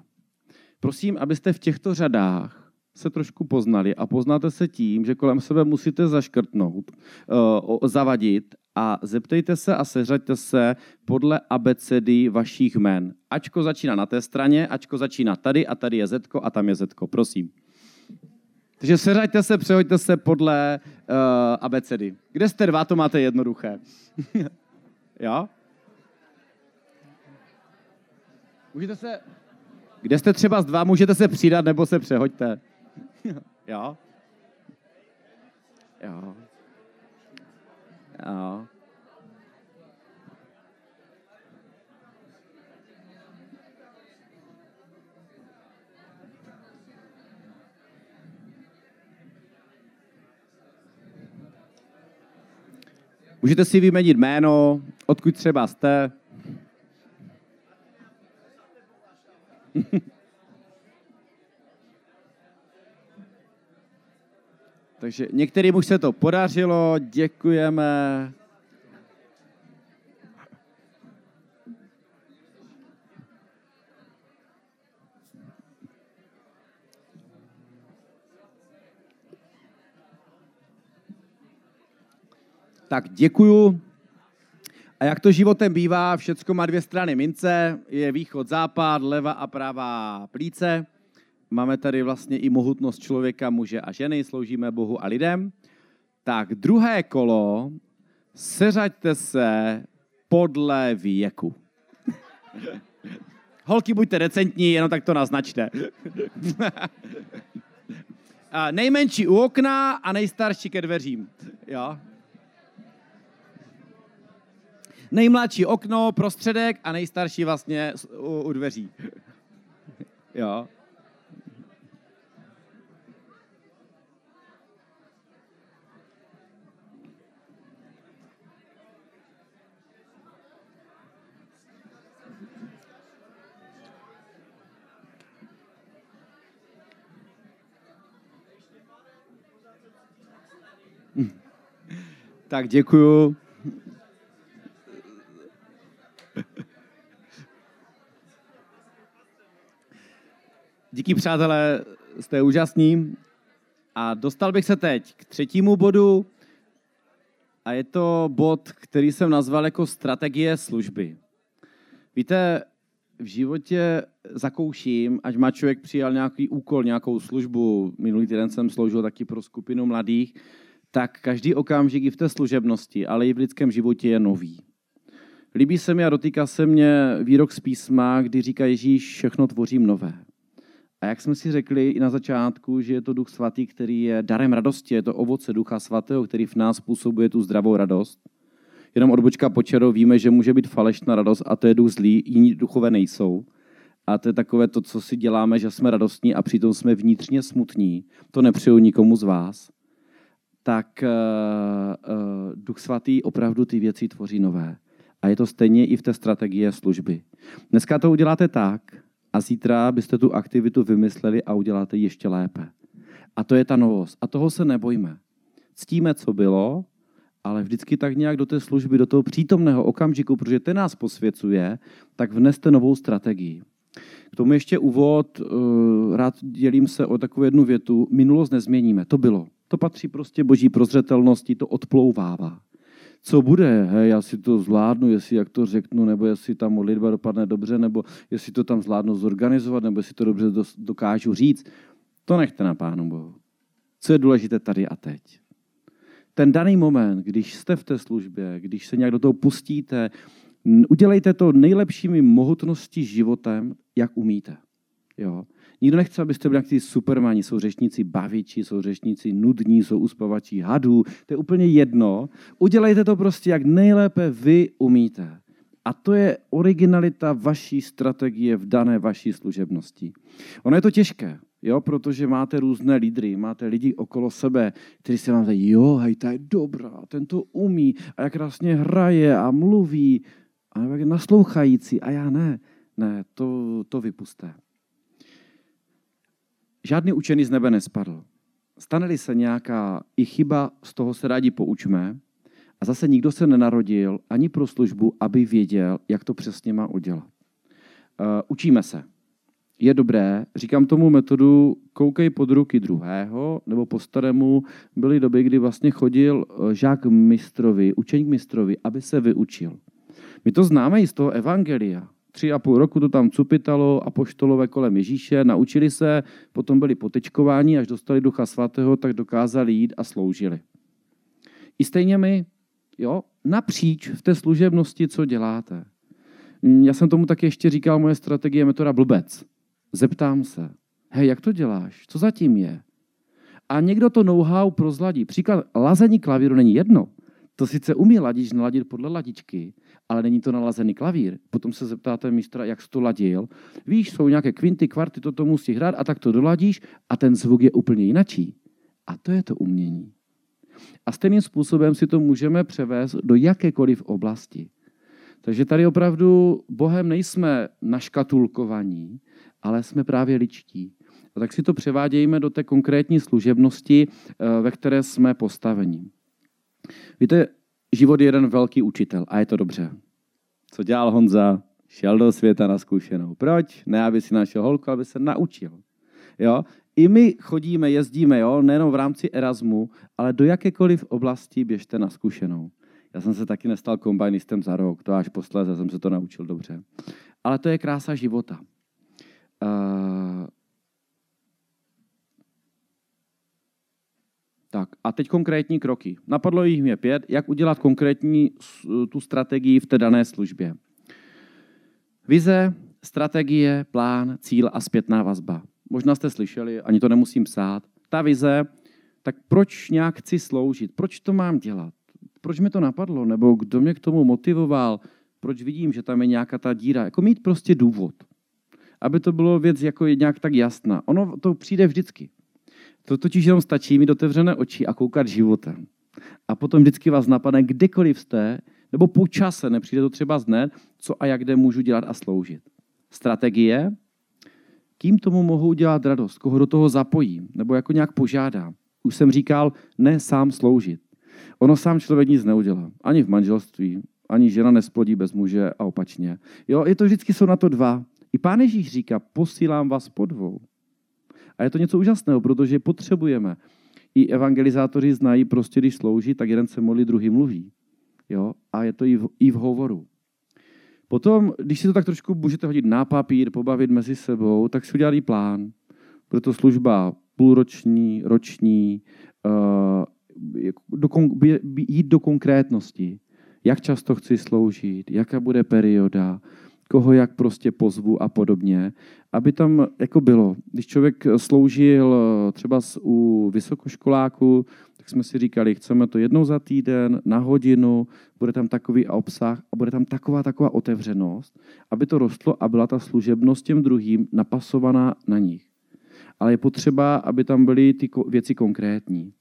Prosím, abyste v těchto řadách se trošku poznali a poznáte se tím, že kolem sebe musíte zaškrtnout, uh, zavadit a zeptejte se a seřaďte se podle abecedy vašich jmen. Ačko začíná na té straně, Ačko začíná tady a tady je Zetko a tam je Zetko. Prosím. Takže seřaďte se, přehoďte se podle uh, abecedy. Kde jste dva, to máte jednoduché. jo? Můžete se... Kde jste třeba z dva, můžete se přidat nebo se přehoďte. jo? Jo. Jo. Můžete si vyměnit jméno, odkud třeba jste. Takže některým už se to podařilo, děkujeme. Tak děkuju. A jak to životem bývá, všecko má dvě strany mince, je východ, západ, leva a pravá plíce. Máme tady vlastně i mohutnost člověka, muže a ženy, sloužíme Bohu a lidem. Tak druhé kolo, seřaďte se podle věku. Holky, buďte decentní, jenom tak to naznačte. nejmenší u okna a nejstarší ke dveřím. Jo? Nejmladší okno, prostředek a nejstarší vlastně u, u dveří. jo. Tak děkuju. Díky přátelé, jste úžasní. A dostal bych se teď k třetímu bodu. A je to bod, který jsem nazval jako strategie služby. Víte, v životě zakouším, až má člověk přijal nějaký úkol, nějakou službu. Minulý týden jsem sloužil taky pro skupinu mladých. Tak každý okamžik i v té služebnosti, ale i v lidském životě je nový. Líbí se mi a dotýká se mě výrok z písma, kdy říká Ježíš, všechno tvořím nové. A jak jsme si řekli i na začátku, že je to Duch Svatý, který je darem radosti, je to ovoce Ducha Svatého, který v nás způsobuje tu zdravou radost. Jenom odbočka počerou víme, že může být falešná radost a to je duch zlý, jiní duchové nejsou. A to je takové to, co si děláme, že jsme radostní a přitom jsme vnitřně smutní. To nepřeju nikomu z vás. Tak uh, uh, Duch Svatý opravdu ty věci tvoří nové. A je to stejně i v té strategii služby. Dneska to uděláte tak, a zítra byste tu aktivitu vymysleli a uděláte ještě lépe. A to je ta novost. A toho se nebojme. Ctíme, co bylo, ale vždycky tak nějak do té služby, do toho přítomného okamžiku, protože ten nás posvěcuje, tak vneste novou strategii. K tomu ještě úvod, eh, rád dělím se o takovou jednu větu. Minulost nezměníme, to bylo. To patří prostě boží prozřetelnosti, to odplouvává. Co bude, hej, já si to zvládnu, jestli jak to řeknu, nebo jestli ta modlitba dopadne dobře, nebo jestli to tam zvládnu zorganizovat, nebo jestli to dobře dokážu říct. To nechte na Pánu Bohu. Co je důležité tady a teď? Ten daný moment, když jste v té službě, když se nějak do toho pustíte, udělejte to nejlepšími mohutnosti životem, jak umíte. Jo? Nikdo nechce, abyste byli nějaký supermani, jsou řečníci baviči, jsou řečníci nudní, jsou uspavači hadů, to je úplně jedno. Udělejte to prostě, jak nejlépe vy umíte. A to je originalita vaší strategie v dané vaší služebnosti. Ono je to těžké, jo, protože máte různé lídry, máte lidi okolo sebe, kteří se vám říkají, jo, hej, ta je dobrá, ten to umí a jak krásně hraje a mluví a jak naslouchající a já ne. Ne, to, to vypuste. Žádný učený z nebe nespadl. Stane-li se nějaká i chyba, z toho se rádi poučme. A zase nikdo se nenarodil ani pro službu, aby věděl, jak to přesně má udělat. Uh, učíme se. Je dobré, říkám tomu metodu koukej pod ruky druhého, nebo po starému byly doby, kdy vlastně chodil eh, žák mistrovi, učeník mistrovi, aby se vyučil. My to známe i z toho evangelia tři a půl roku to tam cupitalo a poštolové kolem Ježíše, naučili se, potom byli potečkováni, až dostali Ducha Svatého, tak dokázali jít a sloužili. I stejně my, jo, napříč v té služebnosti, co děláte. Já jsem tomu taky ještě říkal, moje strategie metoda blbec. Zeptám se, hej, jak to děláš? Co zatím je? A někdo to know-how prozladí. Příklad, lazení klavíru není jedno. To sice umí ladič naladit podle ladičky, ale není to nalazený klavír. Potom se zeptáte mistra, jak jsi to ladil. Víš, jsou nějaké kvinty, kvarty, toto musí hrát a tak to doladíš a ten zvuk je úplně jinačí. A to je to umění. A stejným způsobem si to můžeme převést do jakékoliv oblasti. Takže tady opravdu Bohem nejsme naškatulkovaní, ale jsme právě ličtí. A tak si to převádějme do té konkrétní služebnosti, eh, ve které jsme postaveni. Víte, život je jeden velký učitel a je to dobře. Co dělal Honza? Šel do světa na zkušenou. Proč? Ne, aby si našel holku, aby se naučil. Jo? I my chodíme, jezdíme, jo? nejenom v rámci Erasmu, ale do jakékoliv oblasti běžte na zkušenou. Já jsem se taky nestal kombajnistem za rok, to až posléze jsem se to naučil dobře. Ale to je krása života. Uh, Tak a teď konkrétní kroky. Napadlo jich mě pět, jak udělat konkrétní tu strategii v té dané službě. Vize, strategie, plán, cíl a zpětná vazba. Možná jste slyšeli, ani to nemusím psát. Ta vize, tak proč nějak chci sloužit? Proč to mám dělat? Proč mi to napadlo? Nebo kdo mě k tomu motivoval? Proč vidím, že tam je nějaká ta díra? Jako mít prostě důvod. Aby to bylo věc jako nějak tak jasná. Ono to přijde vždycky. To totiž jenom stačí mít otevřené oči a koukat životem. A potom vždycky vás napadne, kdekoliv jste, nebo po čase, nepřijde to třeba z co a jak kde můžu dělat a sloužit. Strategie, kým tomu mohou dělat radost, koho do toho zapojím, nebo jako nějak požádám. Už jsem říkal, ne sám sloužit. Ono sám člověk nic neudělá. Ani v manželství, ani žena nesplodí bez muže a opačně. Jo, je to vždycky jsou na to dva. I pán Ježíš říká, posílám vás po dvou. A je to něco úžasného, protože potřebujeme. I evangelizátoři znají prostě, když slouží, tak jeden se modlí, druhý mluví. Jo? A je to i v, i v hovoru. Potom, když si to tak trošku můžete hodit na papír, pobavit mezi sebou, tak si udělali plán. Proto služba půlroční, roční, uh, do, jít do konkrétnosti. Jak často chci sloužit, jaká bude perioda, koho jak prostě pozvu a podobně, aby tam jako bylo. Když člověk sloužil eh, třeba u vysokoškoláku, tak jsme si říkali, chceme to jednou za týden, na hodinu, bude tam takový obsah a bude tam taková taková otevřenost, aby to rostlo a byla ta služebnost těm druhým napasovaná na nich. Ale je potřeba, aby tam byly ty věci konkrétní.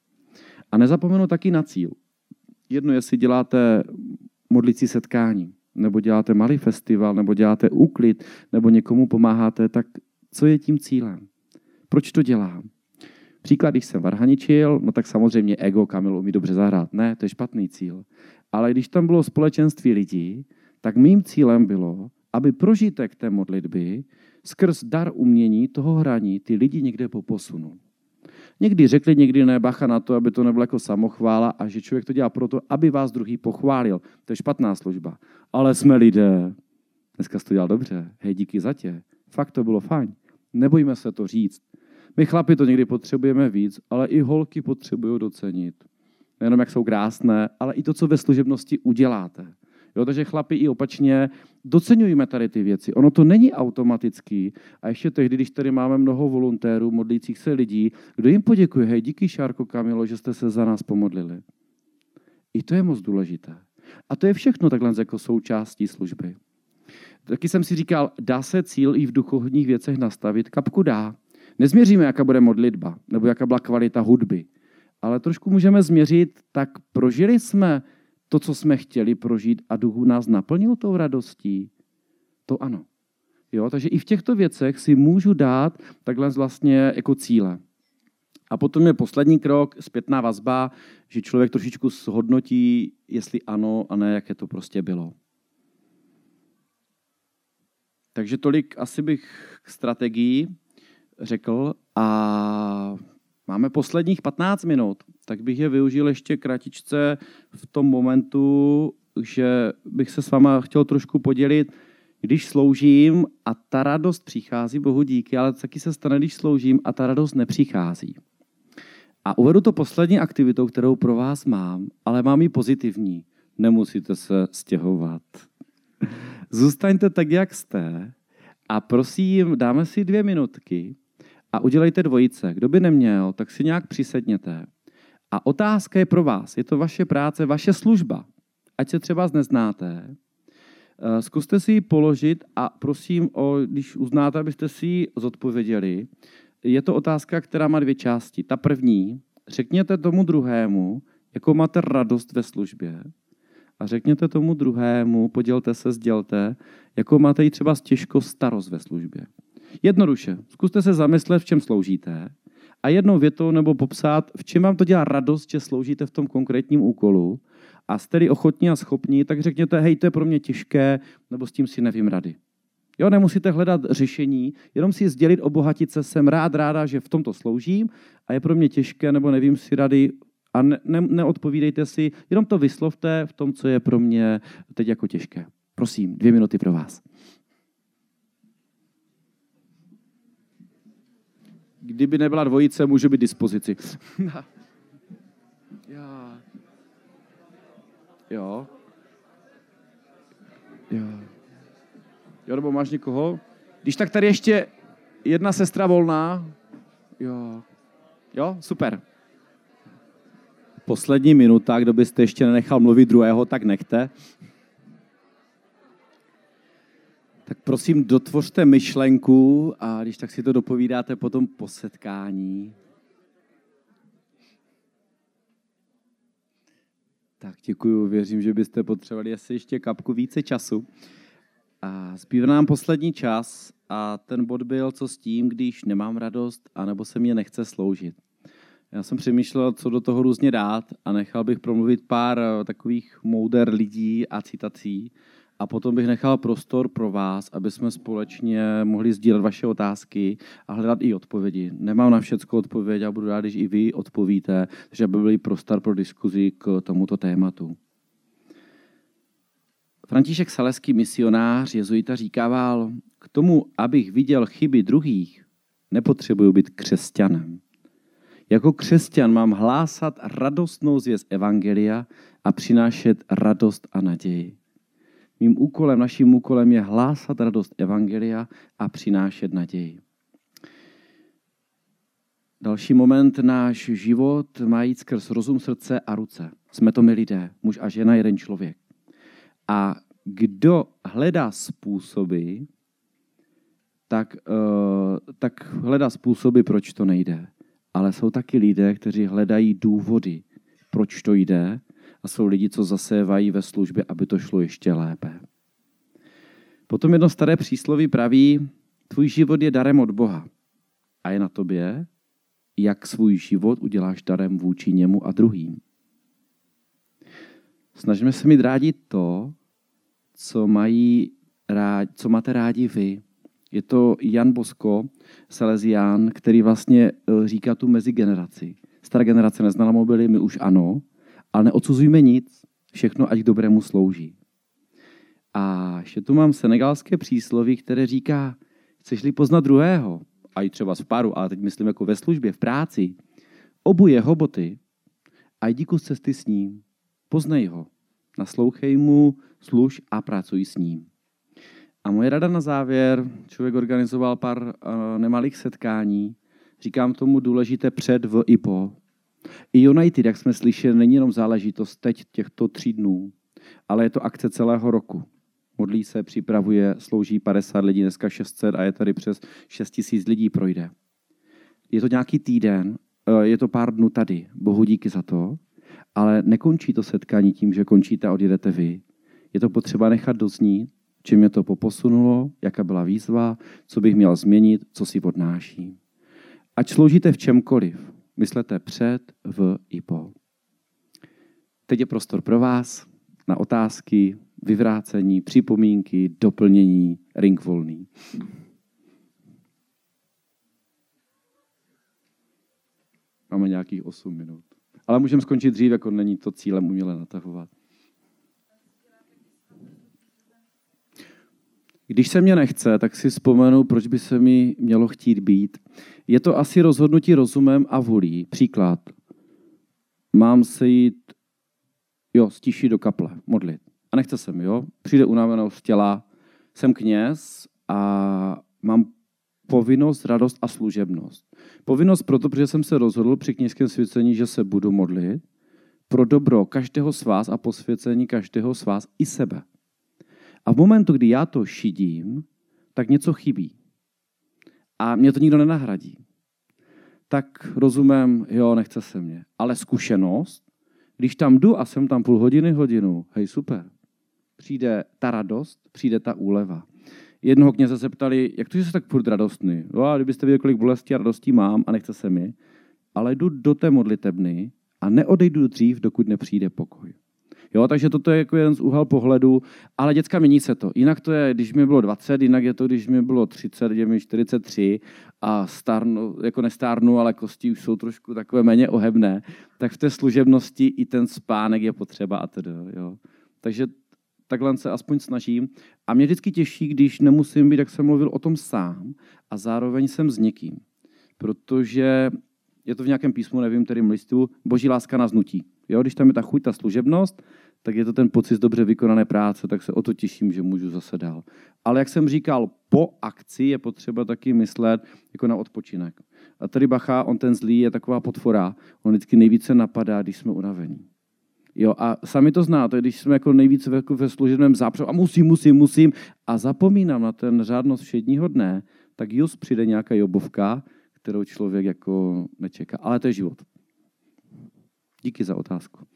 A nezapomenu taky na cíl. Jedno, jestli děláte modlicí setkání, nebo děláte malý festival, nebo děláte úklid, nebo někomu pomáháte, tak co je tím cílem? Proč to dělám? Příklad, když jsem varhaničil, no tak samozřejmě ego, Kamil umí dobře zahrát. Ne, to je špatný cíl. Ale když tam bylo společenství lidí, tak mým cílem bylo, aby prožitek té modlitby skrz dar umění toho hraní ty lidi někde poposunul. Někdy řekli, někdy ne, bacha na to, aby to nebylo jako samochvála a že člověk to dělá proto, aby vás druhý pochválil. To je špatná služba. Ale jsme lidé. Dneska jsi to dělal dobře. Hej, díky za tě. Fakt to bylo fajn. Nebojíme se to říct. My chlapi to někdy potřebujeme víc, ale i holky potřebují docenit. Nejenom jak jsou krásné, ale i to, co ve služebnosti uděláte. Jo, takže chlapi i opačně docenujeme tady ty věci. Ono to není automatický. A ještě tehdy, když tady máme mnoho volontérů, modlících se lidí, kdo jim poděkuje, hej, díky Šárko Kamilo, že jste se za nás pomodlili. I to je moc důležité. A to je všechno takhle jako součástí služby. Taky jsem si říkal, dá se cíl i v duchovních věcech nastavit? Kapku dá. Nezměříme, jaká bude modlitba, nebo jaká byla kvalita hudby, ale trošku můžeme změřit, tak prožili jsme to, co jsme chtěli prožít a duchu nás naplnil tou radostí? To ano. Jo, takže i v těchto věcech si můžu dát takhle vlastně jako cíle. A potom je poslední krok, zpětná vazba, že člověk trošičku shodnotí, jestli ano a ne, jaké to prostě bylo. Takže tolik asi bych k strategii řekl a máme posledních 15 minut, tak bych je využil ještě kratičce v tom momentu, že bych se s váma chtěl trošku podělit, když sloužím a ta radost přichází, bohu díky, ale taky se stane, když sloužím a ta radost nepřichází. A uvedu to poslední aktivitou, kterou pro vás mám, ale mám ji pozitivní. Nemusíte se stěhovat. Zůstaňte tak, jak jste a prosím, dáme si dvě minutky a udělejte dvojice. Kdo by neměl, tak si nějak přisedněte. A otázka je pro vás. Je to vaše práce, vaše služba. Ať se třeba neznáte, eh, zkuste si ji položit a prosím, o, když uznáte, abyste si ji zodpověděli. Je to otázka, která má dvě části. Ta první, řekněte tomu druhému, jakou máte radost ve službě. A řekněte tomu druhému, podělte se, sdělte, jakou máte i třeba těžko starost ve službě. Jednoduše, zkuste se zamyslet, v čem sloužíte a jednou větou nebo popsat, v čem vám to dělá radost, že sloužíte v tom konkrétním úkolu a jste ochotní a schopní, tak řekněte, hej, to je pro mě těžké, nebo s tím si nevím rady. Jo, nemusíte hledat řešení, jenom si sdělit, obohatit se, jsem rád, ráda, že v tomto sloužím a je pro mě těžké, nebo nevím si rady a ne, ne, neodpovídejte si, jenom to vyslovte v tom, co je pro mě teď jako těžké. Prosím, dvě minuty pro vás. Kdyby nebyla dvojice, může být dispozici. Já. Jo. Jo. Jo, nebo máš někoho? Když tak tady ještě jedna sestra volná. Jo. Jo, super. Poslední minuta, kdo byste ještě nenechal mluvit druhého, tak nechte. Tak prosím, dotvořte myšlenku a když tak si to dopovídáte potom po setkání. Tak děkuji, věřím, že byste potřebovali asi ještě kapku více času. A zbývá nám poslední čas a ten bod byl, co s tím, když nemám radost, anebo se mě nechce sloužit. Já jsem přemýšlel, co do toho různě dát a nechal bych promluvit pár takových mouder lidí a citací, a potom bych nechal prostor pro vás, aby jsme společně mohli sdílet vaše otázky a hledat i odpovědi. Nemám na všechno odpověď a budu rád, když i vy odpovíte, takže aby byl prostor pro diskuzi k tomuto tématu. František Saleský, misionář, jezuita, říkával, k tomu, abych viděl chyby druhých, nepotřebuji být křesťanem. Jako křesťan mám hlásat radostnou zvěst Evangelia a přinášet radost a naději. Mým úkolem, naším úkolem je hlásat radost Evangelia a přinášet naději. Další moment, náš život má jít skrz rozum, srdce a ruce. Jsme to my lidé, muž a žena, jeden člověk. A kdo hledá způsoby, tak, uh, tak hledá způsoby, proč to nejde. Ale jsou taky lidé, kteří hledají důvody, proč to jde a jsou lidi, co zasévají ve službě, aby to šlo ještě lépe. Potom jedno staré přísloví praví, tvůj život je darem od Boha a je na tobě, jak svůj život uděláš darem vůči němu a druhým. Snažíme se mít rádi to, co, mají co máte rádi vy. Je to Jan Bosko, Salesián, který vlastně eh, říká tu mezigeneraci. Stará generace neznala mobily, my už ano, ale neodsuzujme nic, všechno ať k dobrému slouží. A ještě tu mám senegalské přísloví, které říká, chceš-li poznat druhého, a i třeba v páru, ale teď myslím jako ve službě, v práci, obuje hoboty a jdi kus cesty s ním. Poznej ho, naslouchej mu, služ a pracuj s ním. A moje rada na závěr, člověk organizoval pár uh, nemalých setkání, říkám tomu důležité před, v i po. I United, jak jsme slyšeli, není jenom záležitost teď těchto tří dnů, ale je to akce celého roku. Modlí se, připravuje, slouží 50 lidí, dneska 600 a je tady přes 6 tisíc lidí projde. Je to nějaký týden, eh, je to pár dnů tady, bohu díky za to, ale nekončí to setkání tím, že končíte a odjedete vy. Je to potřeba nechat doznít, čím mě to poposunulo, jaká byla výzva, co bych měl změnit, co si odnáší. Ať sloužíte v čemkoliv, myslete před, v i po. Teď je prostor pro vás na otázky, vyvrácení, připomínky, doplnění, ring volný. Máme nějakých 8 minut. Ale můžeme skončit dřív, jako není to cílem uměle natahovat. Když se mě nechce, tak si vzpomenu, proč by se mi mělo chtít být. Je to asi rozhodnutí rozumem a volí. Příklad. Mám se jít, jo, stišit do kaple, modlit. A nechce se mi, jo. Přijde unavenost těla, jsem kněz a mám povinnost, radost a služebnost. Povinnost proto, protože jsem se rozhodl při kněžském svěcení, že se budu modlit pro dobro každého z vás a posvěcení každého z vás i sebe. A v momentu, kdy já to šidím, tak něco chybí. A mě to nikdo nenahradí. Tak rozumím, jo, nechce se mě. Ale zkušenost, když tam jdu a jsem tam půl hodiny, hodinu, hej, super. Přijde ta radost, přijde ta úleva. Jednoho kněze se ptali, jak to, že jsi tak furt radostný? No a kdybyste viděli, kolik bolesti a radostí mám a nechce se mi, ale jdu do té modlitebny a neodejdu dřív, dokud nepřijde pokoj. Jo, takže toto je jako jeden z úhel pohledu, ale děcka mění se to. Jinak to je, když mi bylo 20, jinak je to, když mi bylo 30, je mi 43 a stárnu, jako nestárnu, ale kosti už jsou trošku takové méně ohebné, tak v té služebnosti i ten spánek je potřeba a tedy. Jo. Takže takhle se aspoň snažím. A mě vždycky těší, když nemusím být, jak jsem mluvil, o tom sám a zároveň jsem s někým. Protože je to v nějakém písmu, nevím, kterým listu, boží láska nás nutí. Jo, když tam je ta chuť, ta služebnost, tak je to ten pocit dobře vykonané práce, tak se o to těším, že můžu zase dál. Ale jak jsem říkal, po akci je potřeba taky myslet jako na odpočinek. A tady bacha, on ten zlý je taková potvora, on vždycky nejvíce napadá, když jsme unavení. Jo, a sami to znáte, když jsme jako nejvíce ve, ve služebném zápřehu a musím, musím, musím a zapomínám na ten řádnost všedního dne, tak just přijde nějaká jobovka, kterou člověk jako nečeká. Ale to je život. Díky za otázku.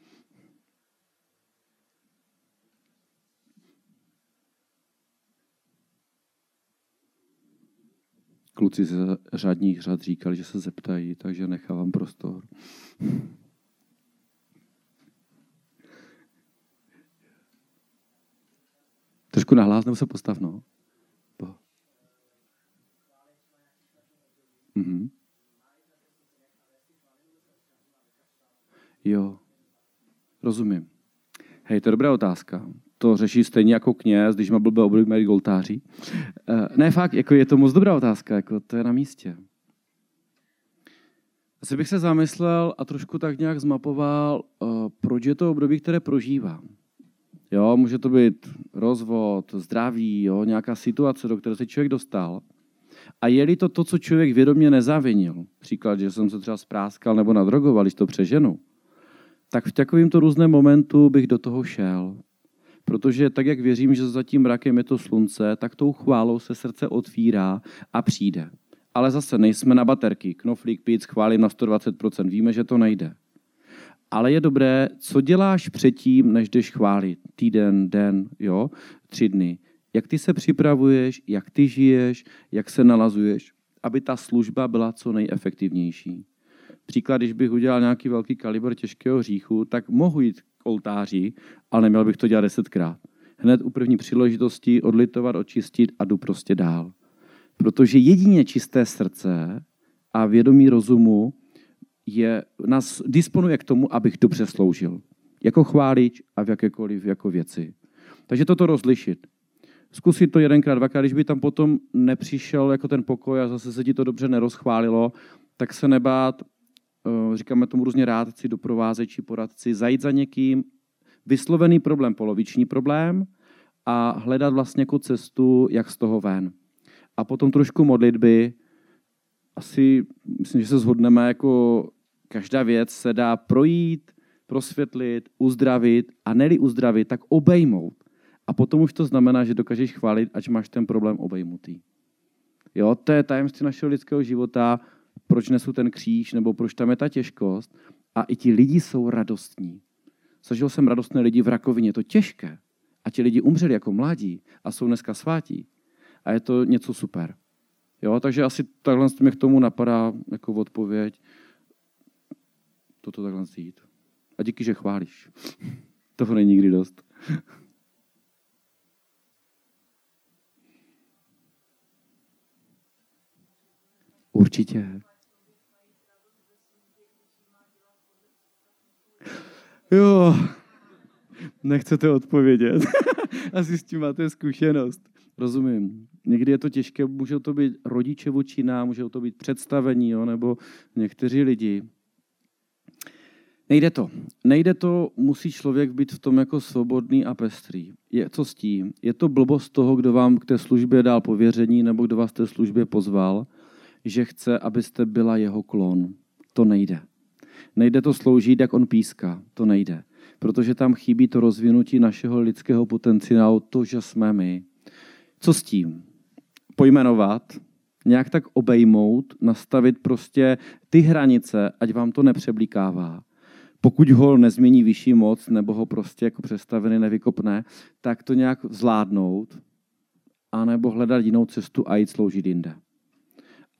Kluci ze řadních řad říkali, že se zeptají, takže nechávám prostor. Trošku nahlás, nebo se postav, no. Mhm. Jo, rozumím. Hej, to je dobrá otázka. To řeší stejně jako kněz, když má blbé období mají goltáří. Uh, ne, fakt, jako je to moc dobrá otázka, jako to je na místě. Asi bych se zamyslel a trošku tak nějak zmapoval, uh, proč je to období, které prožívám. Jo, může to být rozvod, zdraví, jo, nějaká situace, do které se člověk dostal. A je-li to to, co člověk vědomě nezavinil, příklad, že jsem se třeba spráskal nebo nadrogoval, když to přeženu, tak v takovýmto různém momentu bych do toho šel. Protože tak, jak věřím, že za tím mrakem je to slunce, tak tou chválou se srdce otvírá a přijde. Ale zase nejsme na baterky. Knoflík, píc, chválím na 120%. Víme, že to nejde ale je dobré, co děláš předtím, než jdeš chválit. Týden, den, jo, tři dny. Jak ty se připravuješ, jak ty žiješ, jak se nalazuješ, aby ta služba byla co nejefektivnější. Příklad, když bych udělal nějaký velký kalibr těžkého hříchu, tak mohu jít k oltáři, ale neměl bych to dělat desetkrát. Hned u první příležitosti odlitovat, očistit a jdu prostě dál. Protože jedině čisté srdce a vědomí rozumu je, nás disponuje k tomu, abych dobře sloužil. Jako chválič a v jakékoliv jako věci. Takže toto rozlišit. Zkusit to jedenkrát, dvakrát, když by tam potom nepřišel jako ten pokoj a zase se ti to dobře nerozchválilo, tak se nebát, eh, říkáme tomu různě rádci, doprovázeči, poradci, zajít za někým, vyslovený problém, poloviční problém a hledat vlastně jako cestu, jak z toho ven. A potom trošku modlitby, asi myslím, že se shodneme, jako každá věc se dá projít, prosvětlit, uzdravit a neli uzdravit, tak obejmout. A potom už to znamená, že dokážeš chválit, ať máš ten problém obejmutý. Jo, to je tajemství našeho lidského života, proč nesu ten kříž, nebo proč tam je ta těžkost. A i ti lidi jsou radostní. Zažil jsem radostné lidi v rakovině, to těžké. A ti lidi umřeli jako mladí a jsou dneska svátí. A je to něco super. Jo, takže asi takhle mě k tomu napadá jako odpověď toto takhle jít. A díky, že chválíš. Toho není nikdy dost. Určitě. Jo, nechcete odpovědět. Asi s tím máte zkušenost. Rozumím. Někdy je to těžké, může to být rodiče vůči nám, může to být představení, jo, nebo někteří lidi. Nejde to. Nejde to, musí člověk být v tom jako svobodný a pestrý. Je, co s tím? Je to blbost toho, kdo vám k té službě dal pověření nebo kdo vás té službě pozval, že chce, abyste byla jeho klon. To nejde. Nejde to sloužit, jak on píská. To nejde. Protože tam chybí to rozvinutí našeho lidského potenciálu, to, že jsme my. Co s tím? Pojmenovat, nějak tak obejmout, nastavit prostě ty hranice, ať vám to nepřeblíkává. Pokud ho nezmění vyšší moc nebo ho prostě jako přestavený nevykopne, tak to nějak zvládnout, anebo hledat jinou cestu a jít sloužit jinde.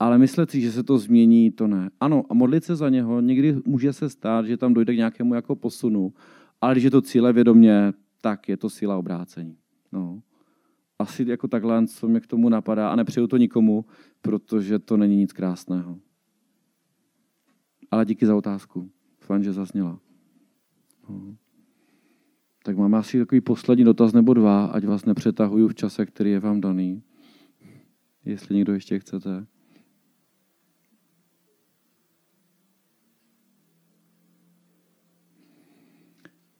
Ale myslet si, že se to změní, to ne. Ano, a modlit se za něho, někdy může se stát, že tam dojde k nějakému jako posunu, ale když je to cíle vědomě, tak je to síla obrácení. No. Asi jako takhle, co mě k tomu napadá. A nepřeju to nikomu, protože to není nic krásného. Ale díky za otázku. Fajn, že zazněla. No. Tak máme asi takový poslední dotaz nebo dva, ať vás nepřetahuju v čase, který je vám daný. Jestli někdo ještě chcete.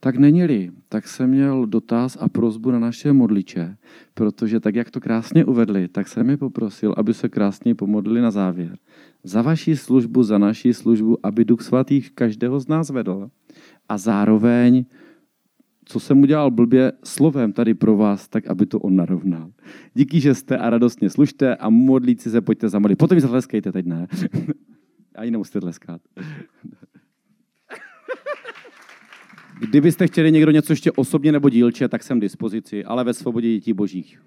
Tak není-li, tak jsem měl dotaz a prozbu na naše modliče, protože tak, jak to krásně uvedli, tak jsem mi poprosil, aby se krásně pomodlili na závěr. Za vaši službu, za naši službu, aby Duch Svatý každého z nás vedl. A zároveň, co jsem udělal blbě slovem tady pro vás, tak aby to on narovnal. Díky, že jste a radostně služte a modlíci se pojďte zamodlit. Potom mi zatleskejte, teď ne. Ani nemusíte tleskat. Kdybyste chtěli někdo něco ještě osobně nebo dílče, tak jsem dispozici, ale ve svobodě dětí božích.